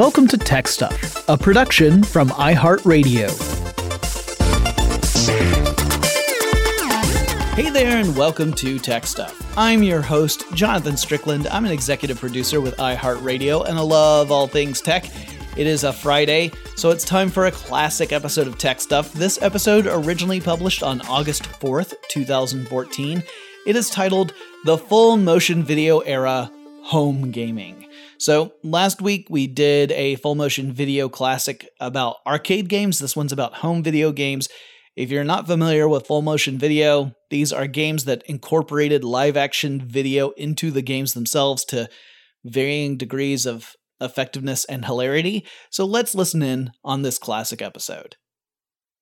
Welcome to Tech Stuff, a production from iHeartRadio. Hey there, and welcome to Tech Stuff. I'm your host, Jonathan Strickland. I'm an executive producer with iHeartRadio, and I love all things tech. It is a Friday, so it's time for a classic episode of Tech Stuff. This episode, originally published on August 4th, 2014, it is titled The Full Motion Video Era Home Gaming. So, last week we did a full motion video classic about arcade games. This one's about home video games. If you're not familiar with full motion video, these are games that incorporated live action video into the games themselves to varying degrees of effectiveness and hilarity. So, let's listen in on this classic episode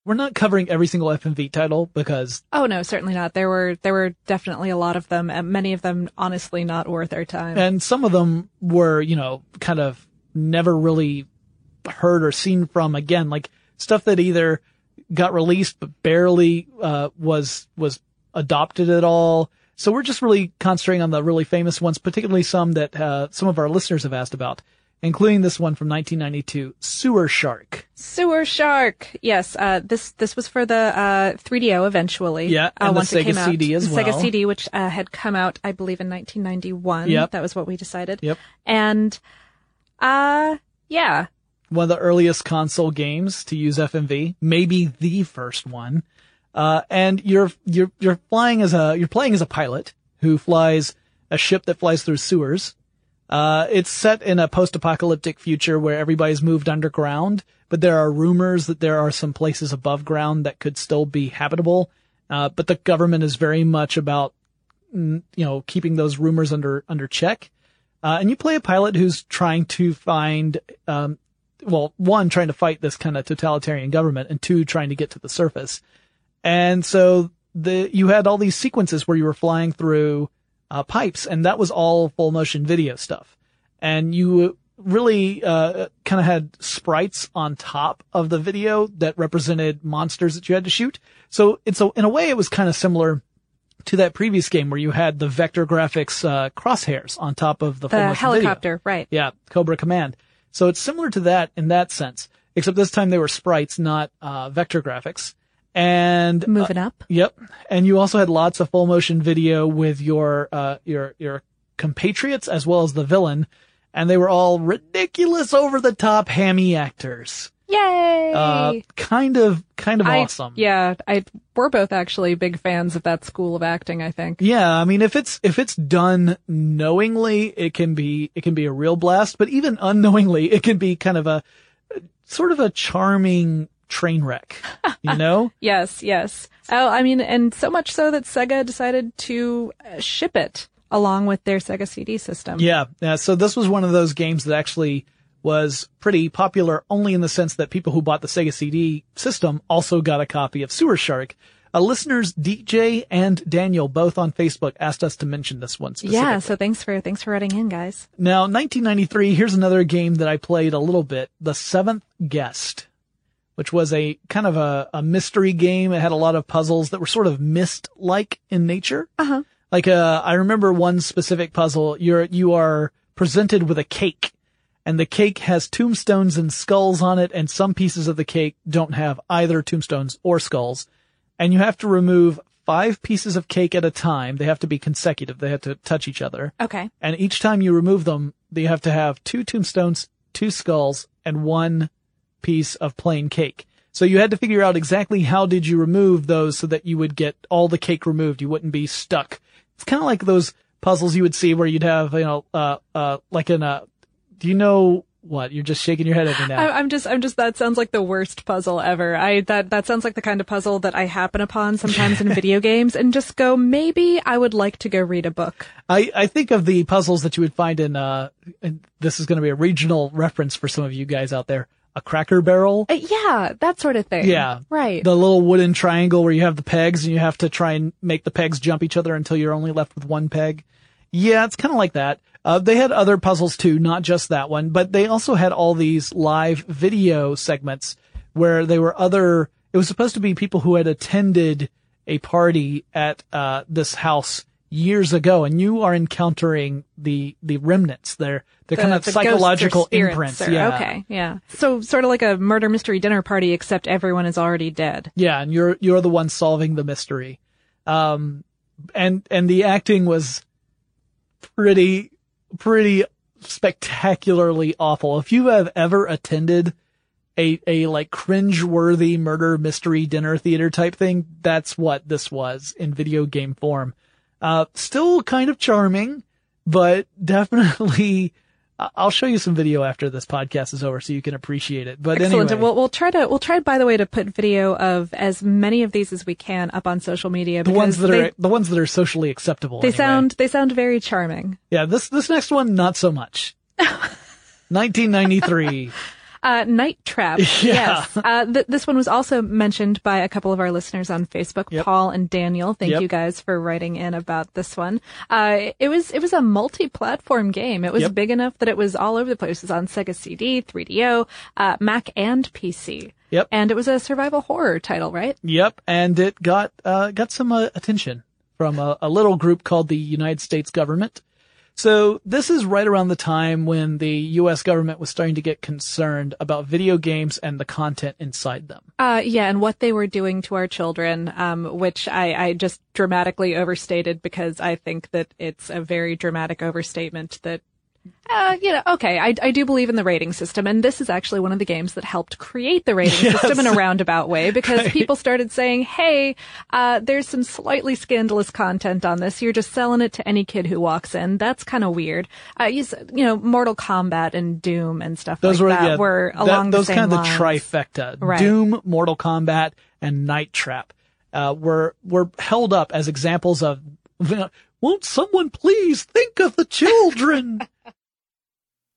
we're not covering every single FMV title because oh no, certainly not. There were there were definitely a lot of them, and many of them honestly not worth our time. And some of them were, you know, kind of never really heard or seen from again, like stuff that either got released but barely uh, was was adopted at all. So we're just really concentrating on the really famous ones, particularly some that uh, some of our listeners have asked about including this one from 1992, Sewer Shark. Sewer Shark. Yes, uh, this this was for the uh, 3DO eventually. Yeah, uh, and uh, once the Sega it came CD out. as the well. Sega CD, which uh, had come out, I believe, in 1991. Yep. That was what we decided. Yep. And, uh, yeah. One of the earliest console games to use FMV, maybe the first one. Uh, and you're you're you're flying as a you're playing as a pilot who flies a ship that flies through sewers uh, it's set in a post-apocalyptic future where everybody's moved underground, but there are rumors that there are some places above ground that could still be habitable. Uh, but the government is very much about, mm, you know, keeping those rumors under, under check. Uh, and you play a pilot who's trying to find, um, well, one, trying to fight this kind of totalitarian government and two, trying to get to the surface. And so the, you had all these sequences where you were flying through, uh, pipes, and that was all full motion video stuff. And you really uh, kind of had sprites on top of the video that represented monsters that you had to shoot. So it's a, in a way it was kind of similar to that previous game where you had the vector graphics uh, crosshairs on top of the, the helicopter, video. right? Yeah, Cobra Command. So it's similar to that in that sense, except this time they were sprites, not uh, vector graphics. And uh, moving uh, up. Yep. And you also had lots of full motion video with your uh, your your compatriots as well as the villain, and they were all ridiculous, over the top, hammy actors. Yay! Uh, kind of, kind of I, awesome. Yeah, I we're both actually big fans of that school of acting. I think. Yeah, I mean, if it's if it's done knowingly, it can be it can be a real blast. But even unknowingly, it can be kind of a sort of a charming train wreck, you know? yes, yes. Oh, I mean, and so much so that Sega decided to uh, ship it along with their Sega CD system. Yeah. Yeah. So this was one of those games that actually was pretty popular only in the sense that people who bought the Sega CD system also got a copy of Sewer Shark. Uh, listeners DJ and Daniel both on Facebook asked us to mention this one Yeah, so thanks for thanks for writing in, guys. Now, 1993. Here's another game that I played a little bit. The Seventh Guest which was a kind of a, a mystery game. It had a lot of puzzles that were sort of Myst-like in nature. Uh-huh. Like, uh, I remember one specific puzzle. You're, you are presented with a cake and the cake has tombstones and skulls on it and some pieces of the cake don't have either tombstones or skulls. And you have to remove five pieces of cake at a time. They have to be consecutive. They have to touch each other. Okay. And each time you remove them, you have to have two tombstones, two skulls, and one piece of plain cake. So you had to figure out exactly how did you remove those so that you would get all the cake removed. You wouldn't be stuck. It's kind of like those puzzles you would see where you'd have, you know, uh, uh, like in a, do you know what? You're just shaking your head at me now. I'm just, I'm just, that sounds like the worst puzzle ever. I, that, that sounds like the kind of puzzle that I happen upon sometimes in video games and just go, maybe I would like to go read a book. I, I think of the puzzles that you would find in, uh, and this is going to be a regional reference for some of you guys out there a cracker barrel. Uh, yeah, that sort of thing. Yeah. Right. The little wooden triangle where you have the pegs and you have to try and make the pegs jump each other until you're only left with one peg. Yeah, it's kind of like that. Uh, they had other puzzles too, not just that one, but they also had all these live video segments where they were other, it was supposed to be people who had attended a party at, uh, this house years ago, and you are encountering the the remnants. They're they're kind of the psychological ghosts or spirits imprints. or- yeah. Okay. Yeah. So sort of like a murder mystery dinner party, except everyone is already dead. Yeah, and you're you're the one solving the mystery. Um and and the acting was pretty pretty spectacularly awful. If you have ever attended a a like cringe-worthy murder mystery dinner theater type thing, that's what this was in video game form. Uh still kind of charming, but definitely I'll show you some video after this podcast is over so you can appreciate it. But Excellent. anyway, We'll, we'll try to, we'll try, by the way, to put video of as many of these as we can up on social media. the ones that they, are the ones that are socially acceptable. they anyway. sound, they sound very charming. yeah. This this next one not so much. 1993. Uh, Night Trap. Yeah. Yes. Uh, th- this one was also mentioned by a couple of our listeners on Facebook, Yep. Paul and Daniel. Thank Yep. you guys for writing in about this one. Uh, it was, it was a multi-platform game. It was Yep. big enough that it was all over the place. It was on Sega CD, 3DO, uh, Mac and PC. Yep. And it was a survival horror title, right? Yep, and it got uh, got some uh, attention from a, a little group called the United States government. So this is right around the time when the U.S. government was starting to get concerned about video games and the content inside them. Uh, yeah, and what they were doing to our children, um, which I, I just dramatically overstated because I think that it's a very dramatic overstatement that, uh, you know, okay, I, I do believe in the rating system, and this is actually one of the games that helped create the rating Yes. system in a roundabout way because Right. people started saying, hey, uh, there's some slightly scandalous content on this. You're just selling it to any kid who walks in. That's kind of weird. Uh, you, you know, Mortal Kombat and Doom and stuff Those like were that yeah, were that- along those the same kind of the trifecta: Right. Doom, Mortal Kombat, and Night Trap. Uh, were were held up as examples of. You know, Won't someone please think of the children?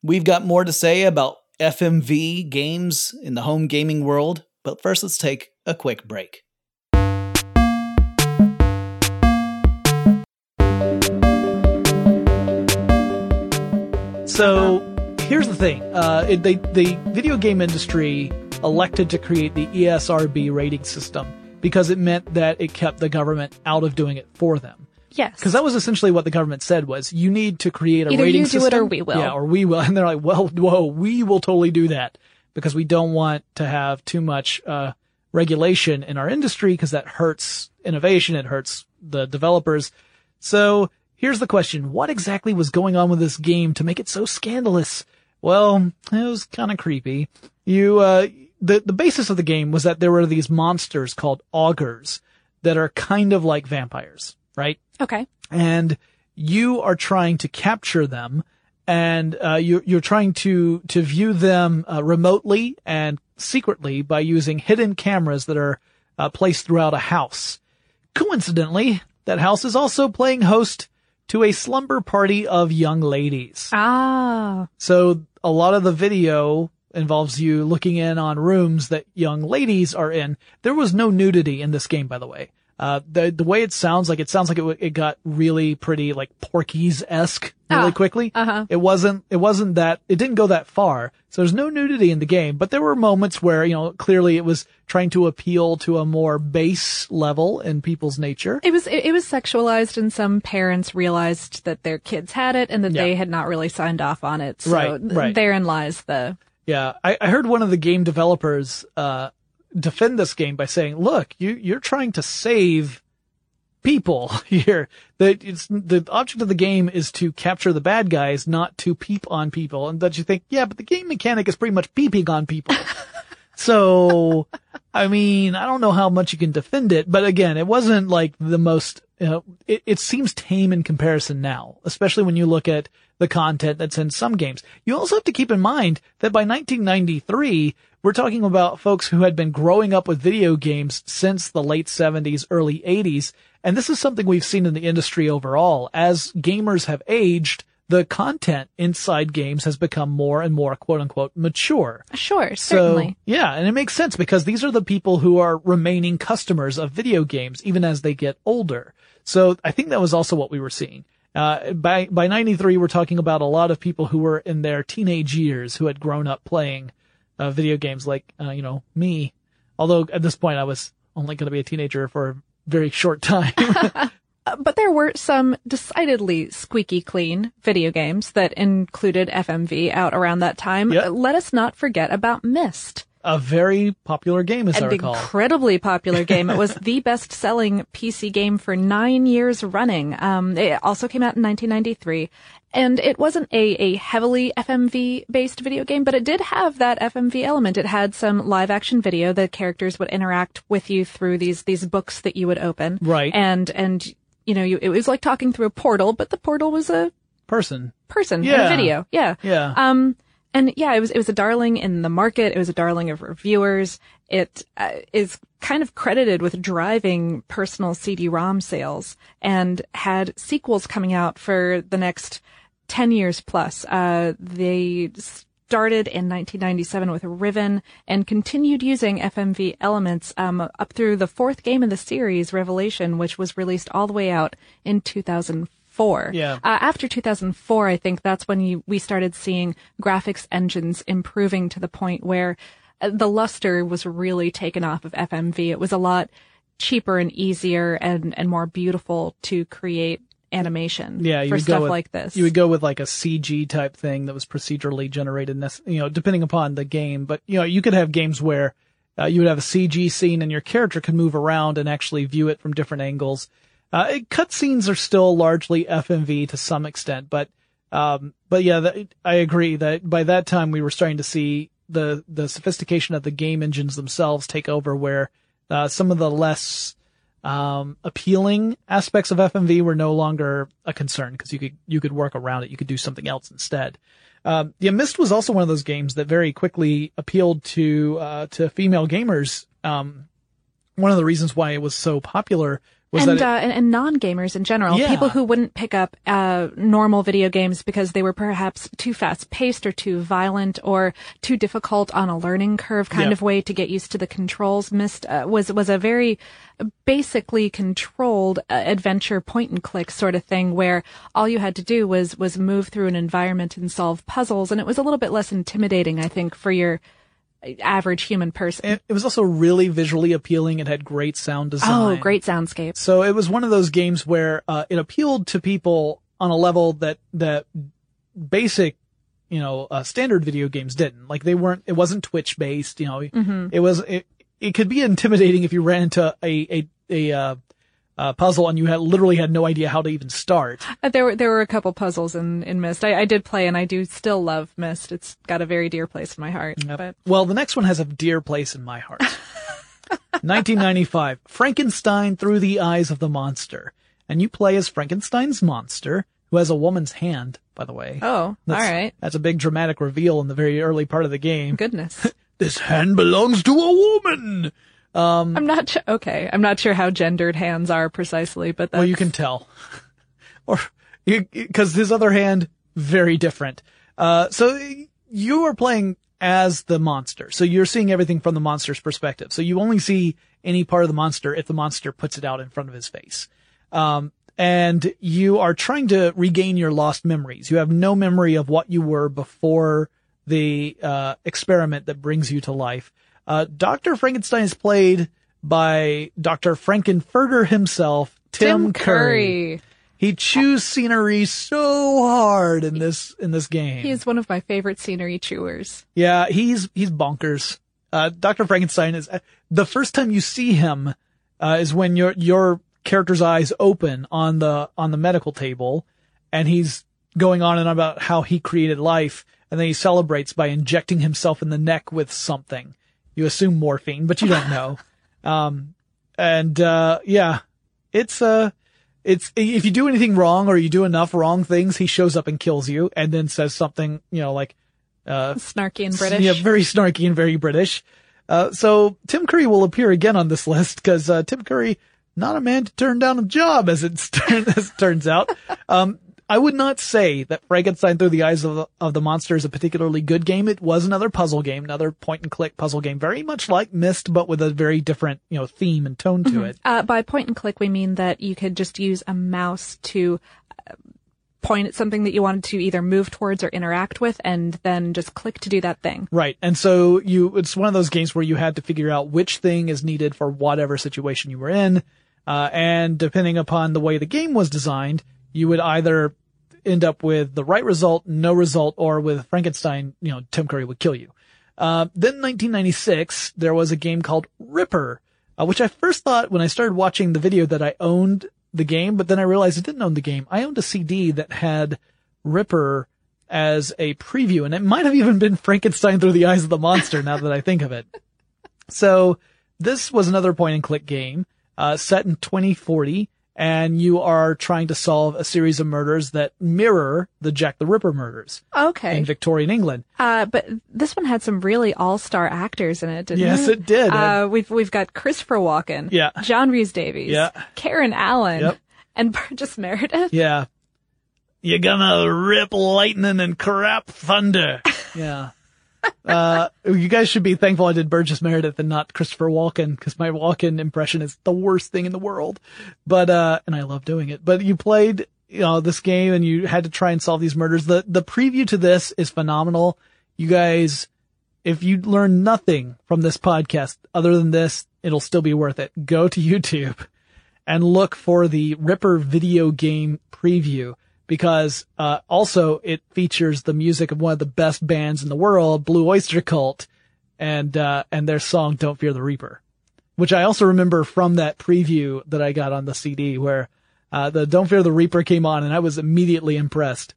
We've got more to say about FMV games in the home gaming world, but first let's take a quick break. So here's the thing: uh, they, the video game industry elected to create the ESRB rating system because it meant that it kept the government out of doing it for them. Yes. Because that was essentially what the government said was you need to create a Either rating you do it system. or we will. Yeah, or we will. And they're like, well, whoa, we will totally do that because we don't want to have too much uh, regulation in our industry because that hurts innovation. It hurts the developers. So here's the question: What exactly was going on with this game to make it so scandalous? Well, it was kind of creepy. You, uh, the the basis of the game was that there were these monsters called Augers that are kind of like vampires, right? Okay. and you are trying to capture them and uh, you're, you're trying to to view them uh, remotely and secretly by using hidden cameras that are uh, placed throughout a house. Coincidentally, that house is also playing host to a slumber party of young ladies. Ah. So a lot of the video involves you looking in on rooms that young ladies are in. There was no nudity in this game, by the way. Uh, the, the way it sounds like, it sounds like it, it got really pretty, like Porky's-esque really Ah, quickly. uh-huh. It wasn't, it wasn't that, it didn't go that far. So there's no nudity in the game, but there were moments where, you know, clearly it was trying to appeal to a more base level in people's nature. It was it, it was sexualized, and some parents realized that their kids had it, and that Yeah. they had not really signed off on it. So Right, right. therein lies the. Yeah, I, I heard one of the game developers uh, defend this game by saying, "Look, you you're trying to save people here. That it's the object of the game is to capture the bad guys, not to peep on people." And that you think, yeah, but the game mechanic is pretty much peeping on people. so, I mean, I don't know how much you can defend it, but again, it wasn't like the most. You know, it, it seems tame in comparison now, especially when you look at the content that's in some games. You also have to keep in mind that by 1993, we're talking about folks who had been growing up with video games since the late 70s, early 80s. And this is something we've seen in the industry overall. As gamers have aged, the content inside games has become more and more quote unquote mature. Sure, So, certainly. yeah, and it makes sense because these are the people who are remaining customers of video games even as they get older. So I think that was also what we were seeing. Uh, by, by 93, we're talking about a lot of people who were in their teenage years who had grown up playing, uh, video games like, uh, you know, me. Although at this point I was only going to be a teenager for a very short time. Uh, but there were some decidedly squeaky clean video games that included FMV out around that time. Yep. Let us not forget about Myst. A very popular game, as I An recall. incredibly popular game. It was the best-selling PC game for nine years running. Um, it also came out in 1993, and it wasn't a, a heavily FMV-based video game, but it did have that FMV element. It had some live-action video. The characters would interact with you through these these books that you would open. Right. And and you know, you, it was like talking through a portal, but the portal was a Person. person in Yeah. a video. Yeah. Yeah. Um, and yeah, it was it was a darling in the market. It was a darling of reviewers. It uh, is kind of credited with driving personal CD-ROM sales and had sequels coming out for the next ten years plus. Uh, they started in 1997 with Riven and continued using FMV elements um, up through the fourth game in the series, Revelation, which was released all the way out in 2004. Yeah. Uh, after 2004, I think that's when you, we started seeing graphics engines improving to the point where uh, the luster was really taken off of FMV. It was a lot cheaper and easier and, and more beautiful to create animation Yeah, for stuff with, like this. You would go with like a CG type thing that was procedurally generated, you know, depending upon the game. But you know, you could have games where uh, you would have a CG scene and your character could move around and actually view it from different angles. Uh, cutscenes are still largely FMV to some extent, but um, but yeah, I agree that by that time we were starting to see the the sophistication of the game engines themselves take over, where uh, some of the less um, appealing aspects of FMV were no longer a concern because you could you could work around it. You could do something else instead. Um, yeah, Myst was also one of those games that very quickly appealed to uh, to female gamers. Um, one of the reasons why it was so popular was and, uh, and, and non-gamers in general, Yeah. people who wouldn't pick up uh, normal video games because they were perhaps too fast-paced or too violent or too difficult on a learning curve kind Yeah. of way to get used to the controls. Myst uh, was was a very basically controlled uh, adventure point and click sort of thing where all you had to do was was move through an environment and solve puzzles, and it was a little bit less intimidating, I think, for your average human person. it, it was also really visually appealing. It had great sound design. Oh, great soundscape. So it was one of those games where uh, it appealed to people on a level that that basic, you know, uh, standard video games didn't. Like they weren't. It wasn't Twitch based. You know, it was. It, it could be intimidating if you ran into a a a uh, uh, puzzle and you had literally had no idea how to even start. Uh, There were there were a couple puzzles in in Myst. I, I did play and I do still love Myst. It's got a very dear place in my heart. But Well, the next one has a dear place in my heart. 1995, Frankenstein Through the Eyes of the Monster. And you play as Frankenstein's monster, who has a woman's hand, by the way. oh, all That's, right, That's a big dramatic reveal in the very early part of the game. goodness. This hand belongs to a woman! I'm not su- okay. I'm not sure how gendered hands are precisely, but that's, Well, you can tell. or, because his other hand, very different. Uh, so you are playing as the monster. So you're seeing everything from the monster's perspective. So you only see any part of the monster if the monster puts it out in front of his face. Um, and you are trying to regain your lost memories. You have no memory of what you were before the, uh, experiment that brings you to life. Uh, Dr. Frankenstein is played by Dr. Frank-N-Furter himself, Tim, Curry. He chews scenery so hard in this in this game. He is one of my favorite scenery chewers. yeah, he's he's bonkers. Uh, Dr. Frankenstein is the first time you see him uh, is when your your character's eyes open on the on the medical table, and he's going on and on about how he created life, and then he celebrates by injecting himself in the neck with something. You assume morphine, but you don't know. um, and uh, yeah, it's uh it's if you do anything wrong or you do enough wrong things, he shows up and kills you, and then says something, you know, like uh, Snarky and British. yeah, very snarky and very British. Uh, so Tim Curry will appear again on this list because uh, Tim Curry, not a man to turn down a job, as it, as it turns out. Um, I would not say that Frankenstein Through the Eyes of the, of the Monster is a particularly good game. It was another puzzle game, another point and click puzzle game, very much like Myst, but with a very different, you know, theme and tone to it. Uh, by point and click, we mean that you could just use a mouse to uh, point at something that you wanted to either move towards or interact with, and then just click to do that thing. Right. And so you, it's one of those games where you had to figure out which thing is needed for whatever situation you were in. Uh, and depending upon the way the game was designed, you would either end up with the right result, no result, or with Frankenstein, you know, Tim Curry would kill you. Uh, then 1996, there was a game called Ripper, uh, which I first thought when I started watching the video that I owned the game, but then I realized I didn't own the game. I owned a CD that had Ripper as a preview, and it might have even been Frankenstein through the eyes of the monster now that I think of it. So this was another point and click game, uh, set in 2040 and you are trying to solve a series of murders that mirror the Jack the Ripper murders Okay. in Victorian England. Uh, but this one had some really all-star actors in it, didn't Yes, it? it did. Uh, we've we've got Christopher Walken, Yeah. John Rhys Davies, Yeah. Karen Allen, Yep. and Burgess Meredith. Yeah. You're gonna rip lightning and crap thunder. Yeah. Uh, you guys should be thankful I did Burgess Meredith and not Christopher Walken because my Walken impression is the worst thing in the world. But, uh, and I love doing it, but you played, you know, this game and you had to try and solve these murders. The, the preview to this is phenomenal. You guys, if you learn nothing from this podcast other than this, it'll still be worth it. Go to YouTube and look for the Ripper video game preview because uh, also it features the music of one of the best bands in the world, Blue Oyster Cult, and uh, and their song "Don't Fear the Reaper," which I also remember from that preview that I got on the CD where uh, the "Don't Fear the Reaper" came on, and I was immediately impressed.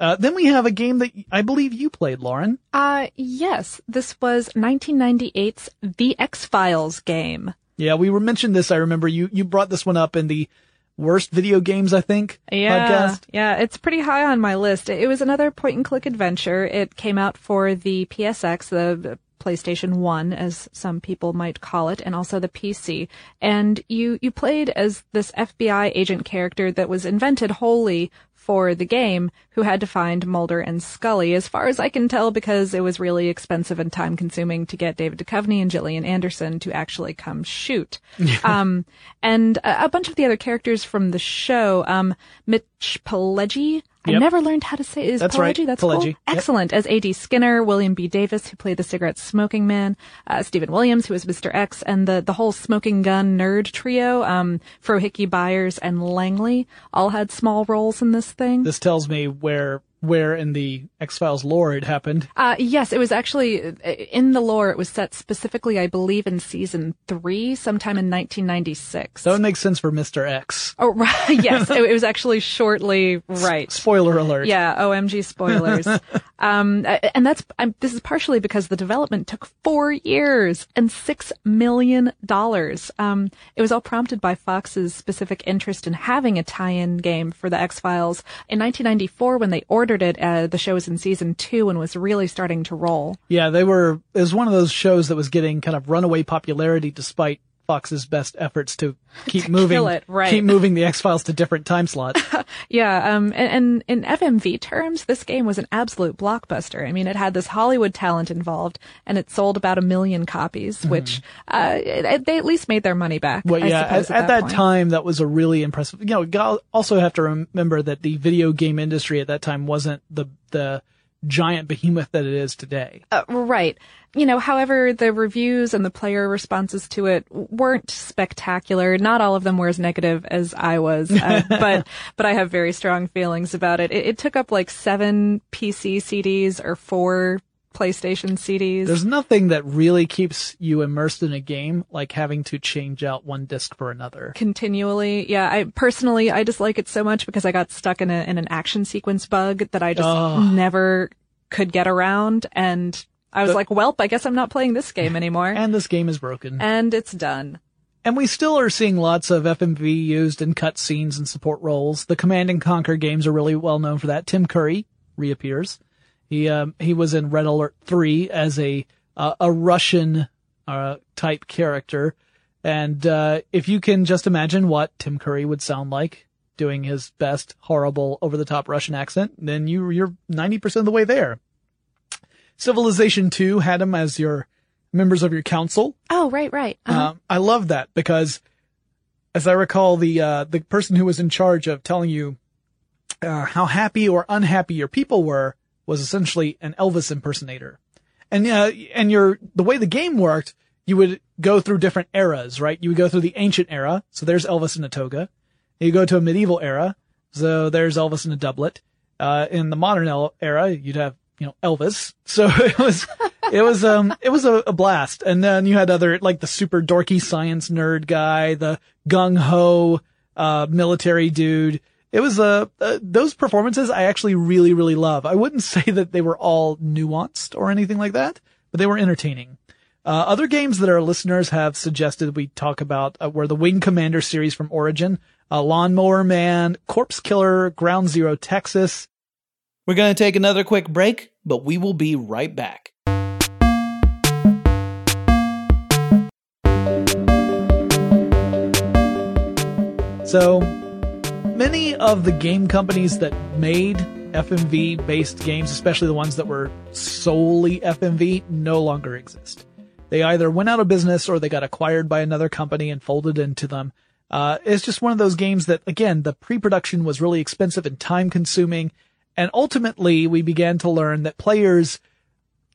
Uh, then we have a game that I believe you played, Lauren. Uh, yes, this was 1998's The X-Files game. Yeah, we were mentioned this. I remember you you brought this one up in the worst video games. I think Yeah, podcast. yeah, it's pretty high on my list. It was another point and click adventure. It came out for the PSX, the PlayStation 1 as some people might call it, and also the PC. And you you played as this FBI agent character that was invented wholly for the game who had to find Mulder and Scully, as far as I can tell, because it was really expensive and time consuming to get David Duchovny and Gillian Anderson to actually come shoot. um, and a, a bunch of the other characters from the show, um, Mitch Pileggi. I never learned how to say is That's right, That's cool. Yep. Excellent. As A.D. Skinner, William B. Davis, who played the cigarette smoking man, uh, Steven Williams, who was Mr. X, and the, the whole smoking gun nerd trio, um, Frohike Byers and Langley, all had small roles in this thing. This tells me where where in the X Files lore it happened. Uh, yes, it was actually, uh, in the lore, it was set specifically, I believe, in season three, sometime in 1996. That would make sense for Mr. X. oh, right. yes, it, was actually shortly, right. Spoiler alert. Yeah, OMG spoilers. um, and that's, I'm, this is partially because the development took four years and six million dollars. Um, it was all prompted by Fox's specific interest in having a tie-in game for the X-Files. In 1994, when they ordered it, uh, the show was in season two and was really starting to roll. Yeah, they were, it was one of those shows that was getting kind of runaway popularity despite Fox's best efforts to keep moving, kill it, right. keep moving the X Files to different time slots. Yeah, um, and, and in FMV terms, this game was an absolute blockbuster. I mean, it had this Hollywood talent involved, and it sold about a million copies, which uh, it- they at least made their money back. Mm-hmm. Well, I yeah, at, at that point. time, that was a really impressive. You know, also have to remember that the video game industry at that time wasn't the the giant behemoth that it is today. Uh, right. You know, however, the reviews and the player responses to it weren't spectacular. Not all of them were as negative as I was, uh, but but I have very strong feelings about it. it. It took up like seven PC CDs or four PlayStation CDs. There's nothing that really keeps you immersed in a game like having to change out one disc for another. continually. Yeah, I personally I dislike it so much because I got stuck in a in an action sequence bug that I just Oh. never could get around and I was The- like, "Welp, I guess I'm not playing this game anymore." And this game is broken. and it's done. And we still are seeing lots of FMV used in cutscenes and support roles. The Command and Conquer games are really well known for that. Tim Curry reappears. He um, he was in Red Alert 3 as a uh, a Russian uh, type character. And uh, if you can just imagine what Tim Curry would sound like doing his best horrible over the top Russian accent, then you you're 90% of the way there. Civilization 2 had him as your members of your council. Oh, right, right. Uh-huh. Um, I love that because, as I recall, the uh, the person who was in charge of telling you uh, how happy or unhappy your people were was essentially an Elvis impersonator, and uh, and your the way the game worked, you would go through different eras, right? You would go through the ancient era. So there's Elvis in a toga. You go to a medieval era. So there's Elvis in a doublet. Uh, in the modern el- era, you'd have, you know, Elvis. So it was, it was, um, it was a, a blast. And then you had other, like the super dorky science nerd guy, the gung ho, uh, military dude. It was, uh, uh, those performances I actually really, really love. I wouldn't say that they were all nuanced or anything like that, but they were entertaining. Uh, other games that our listeners have suggested we talk about uh, were the Wing Commander series from Origin, uh, Lawnmower Man, Corpse Killer, Ground Zero Texas. We're going to take another quick break, but we will be right back. So, many of the game companies that made FMV based games, especially the ones that were solely FMV, no longer exist. They either went out of business or they got acquired by another company and folded into them. Uh, it's just one of those games that, again, the pre-production was really expensive and time consuming. And ultimately we began to learn that players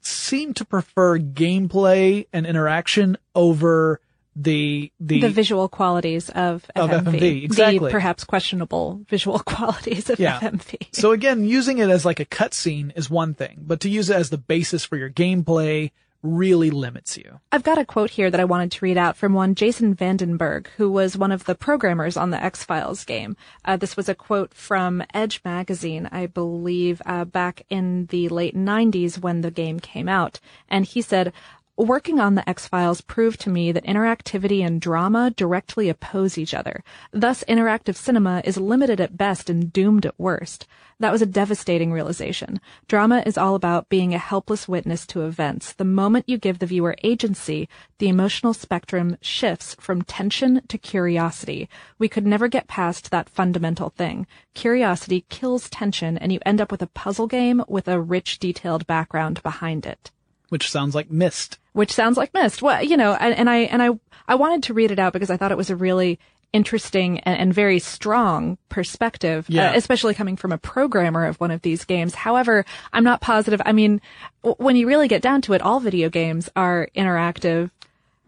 seem to prefer gameplay and interaction over the, the, the visual qualities of Of FMV. FMV, exactly. The perhaps questionable visual qualities of Yeah. FMV. So again, using it as like a cutscene is one thing, but to use it as the basis for your gameplay really limits you. I've got a quote here that I wanted to read out from one Jason VandenBerghe, who was one of the programmers on the X Files game. Uh, this was a quote from Edge magazine, I believe, uh, back in the late 90s when the game came out. And he said, Working on the X Files proved to me that interactivity and drama directly oppose each other. Thus, interactive cinema is limited at best and doomed at worst. That was a devastating realization. Drama is all about being a helpless witness to events. The moment you give the viewer agency, the emotional spectrum shifts from tension to curiosity. We could never get past that fundamental thing. Curiosity kills tension and you end up with a puzzle game with a rich, detailed background behind it Which sounds like Myst. which sounds like Myst. Well, you know, and, and I and I I wanted to read it out because I thought it was a really interesting and, and very strong perspective, Yeah. uh, especially coming from a programmer of one of these games. However, I'm not positive. I mean, w- when you really get down to it, all video games are interactive.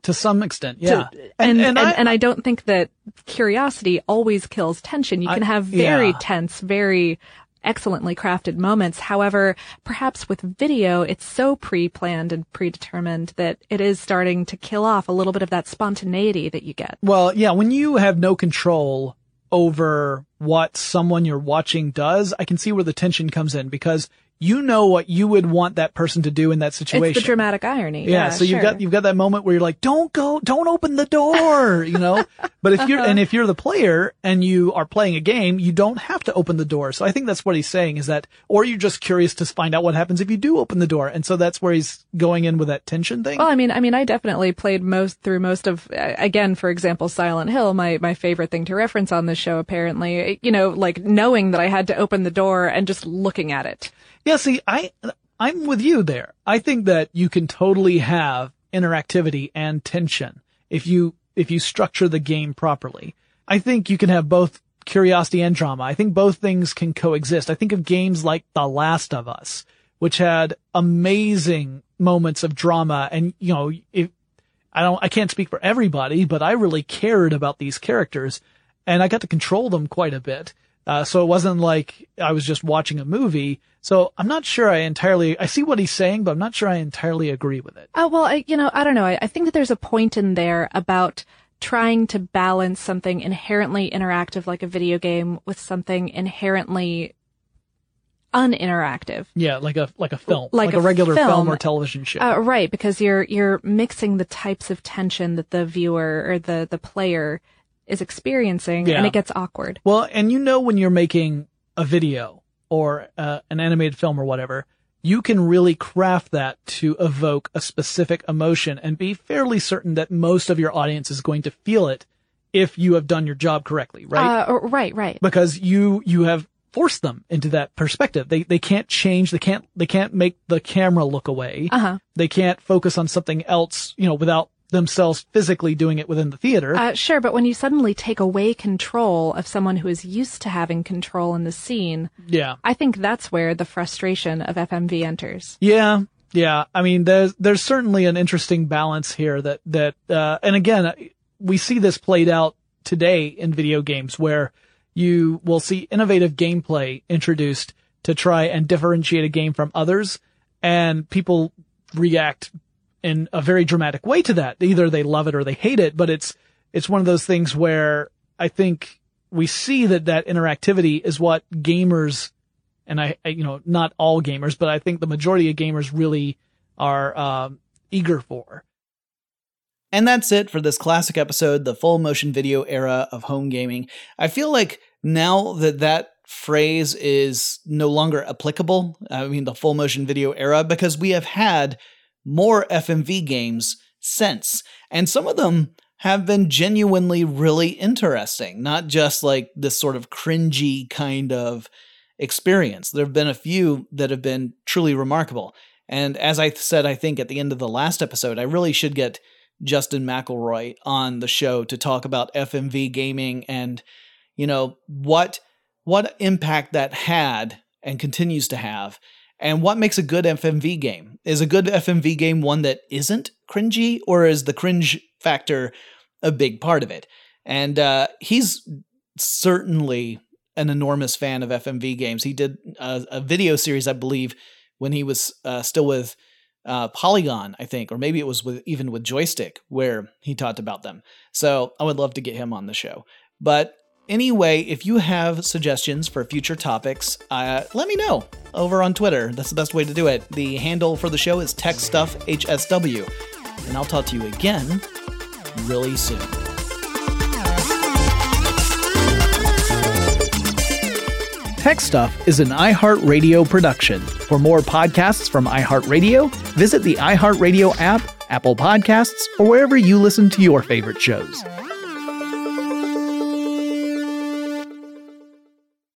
To some extent, yeah. And, and, I, and I don't think that curiosity always kills tension. You can have very yeah. tense, very excellently crafted moments. However, perhaps with video, it's so pre-planned and predetermined that it is starting to kill off a little bit of that spontaneity that you get. Well, yeah, when you have no control over what someone you're watching does, I can see where the tension comes in because you know what you would want that person to do in that situation. It's the dramatic irony. yeah, Yeah, so you've got you've got that moment where you're like, "Don't go, don't open the door," you know. But if you're and if you're the player and you are playing a game, you don't have to open the door. So I think that's what he's saying is that, or you're just curious to find out what happens if you do open the door, and so that's where he's going in with that tension thing. Well, I mean, I mean, I definitely played most through most of, again, for example, Silent Hill, my, my favorite thing to reference on this show, apparently, you know, like knowing that I had to open the door and just looking at it. Yeah, see, I, I'm with you there. I think that you can totally have interactivity and tension if you, if you structure the game properly. I think you can have both curiosity and drama. I think both things can coexist. I think of games like The Last of Us, which had amazing moments of drama and, you know, if, I don't, I can't speak for everybody, but I really cared about these characters and I got to control them quite a bit. Uh, so it wasn't like I was just watching a movie. So I'm not sure I entirely, I see what he's saying, but I'm not sure I entirely agree with it. Oh, well, I, you know, I don't know. I, I think that there's a point in there about trying to balance something inherently interactive like a video game with something inherently uninteractive. Yeah, like a, like a film, Like like, a a, regular film, film. or television show. Uh, right, because you're you're mixing the types of tension that the viewer or the the player is experiencing, Yeah. and it gets awkward. Well, and you know when you're making a video or uh, an animated film or whatever, you can really craft that to evoke a specific emotion and be fairly certain that most of your audience is going to feel it if you have done your job correctly, right? Uh, right, right. because you you have forced them into that perspective. They they can't change. They can't they can't make the camera look away. Uh huh. They can't focus on something else, you know, without themselves physically doing it within the theater. Uh, sure, but when you suddenly take away control of someone who is used to having control in the scene, yeah. I think that's where the frustration of FMV enters. Yeah, Yeah, I mean, there's there's certainly an interesting balance here that that, uh, and again, we see this played out today in video games where you will see innovative gameplay introduced to try and differentiate a game from others, and people react in a very dramatic way to that. Either they love it or they hate it, but it's it's one of those things where I think we see that that interactivity is what gamers and I, I, you know, not all gamers, but I think the majority of gamers really are um, eager for. And that's it for this classic episode, the full motion video era of home gaming. I feel like now that that phrase is no longer applicable, I mean, the full motion video era, because we have had more FMV games since. And some of them have been genuinely really interesting, not just like this sort of cringy kind of experience. There have been a few that have been truly remarkable. And as I said, I think at the end of the last episode, I really should get Justin McElroy on the show to talk about FMV gaming and, you know, what what impact that had and continues to have and what makes a good FMV game. Is a good FMV game one that isn't cringy or is the cringe factor a big part of it? And uh, he's certainly an enormous fan of FMV games. He did a, a video series, I believe, when he was uh, still with uh, Polygon, I think, or maybe it was with even with Joystiq, where he talked about them. So I would love to get him on the show. But anyway, if you have suggestions for future topics, uh, let me know over on Twitter. That's the best way to do it. The handle for the show is TechStuffHSW. And I'll talk to you again really soon. Tech Stuff is an iHeartRadio production. For more podcasts from iHeartRadio, visit the iHeartRadio app, Apple Podcasts, or wherever you listen to your favorite shows.